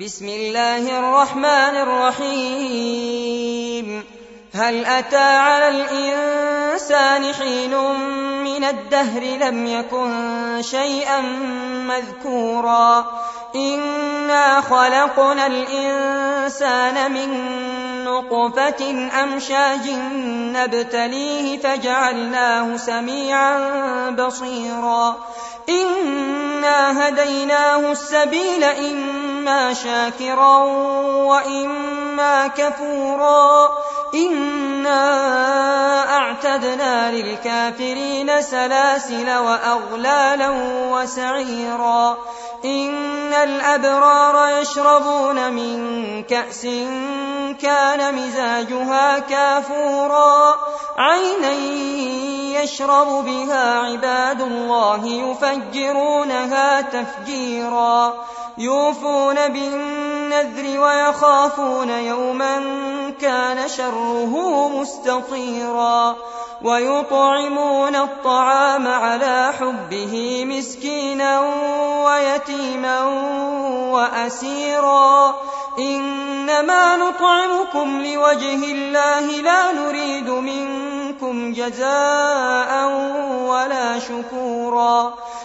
بسم الله الرحمن الرحيم. هل أتى على الإنسان حين من الدهر لم يكن شيئا مذكورا؟ إنا خلقنا الإنسان من نطفة أمشاج نبتليه فجعلناه سميعا بصيرا. إنا هديناه السبيل إما شاكرا وإما كفورا إنا أعتدنا للكافرين سلاسل وأغلالا وسعيرا إن الأبرار يشربون من كأس كان مزاجها كافورا عينا يشرب بها عباد الله يفجرونها تفجيرا يوفون بالنذر ويخافون يوما كان شره مستطيرا ويطعمون الطعام على حبه مسكينا ويتيما وأسيرا إنما نطعمكم لوجه الله لا نريد منكم جزاء ولا شكورا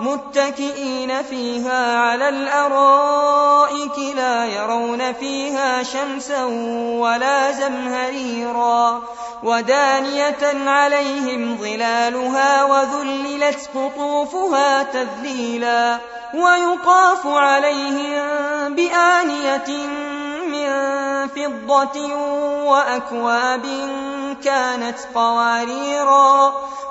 متكئين فيها على الأرائك لا يرون فيها شمسا ولا زمهريرا ودانية عليهم ظلالها وذللت قطوفها تذليلا ويطاف عليهم بآنية من فضة وأكواب كانت قواريرا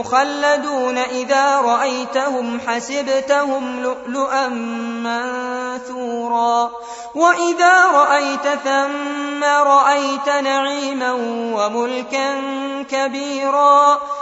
مخلدون إذا رأيتهم حسبتهم لؤلؤا منثورا. وإذا رأيت ثم رأيت نعيما وملكا كبيرا.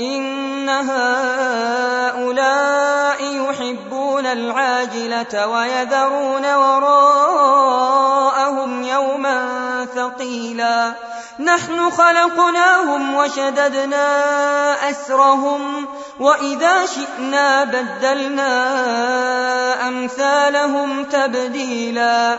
إن هؤلاء يحبون العاجلة ويذرون وراءهم يوما ثقيلا نحن خلقناهم وشددنا أسرهم وإذا شئنا بدلنا أمثالهم تبديلا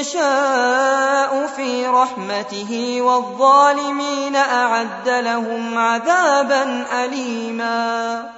يشاء في رحمته والظالمين أعد لهم عذابا أليما.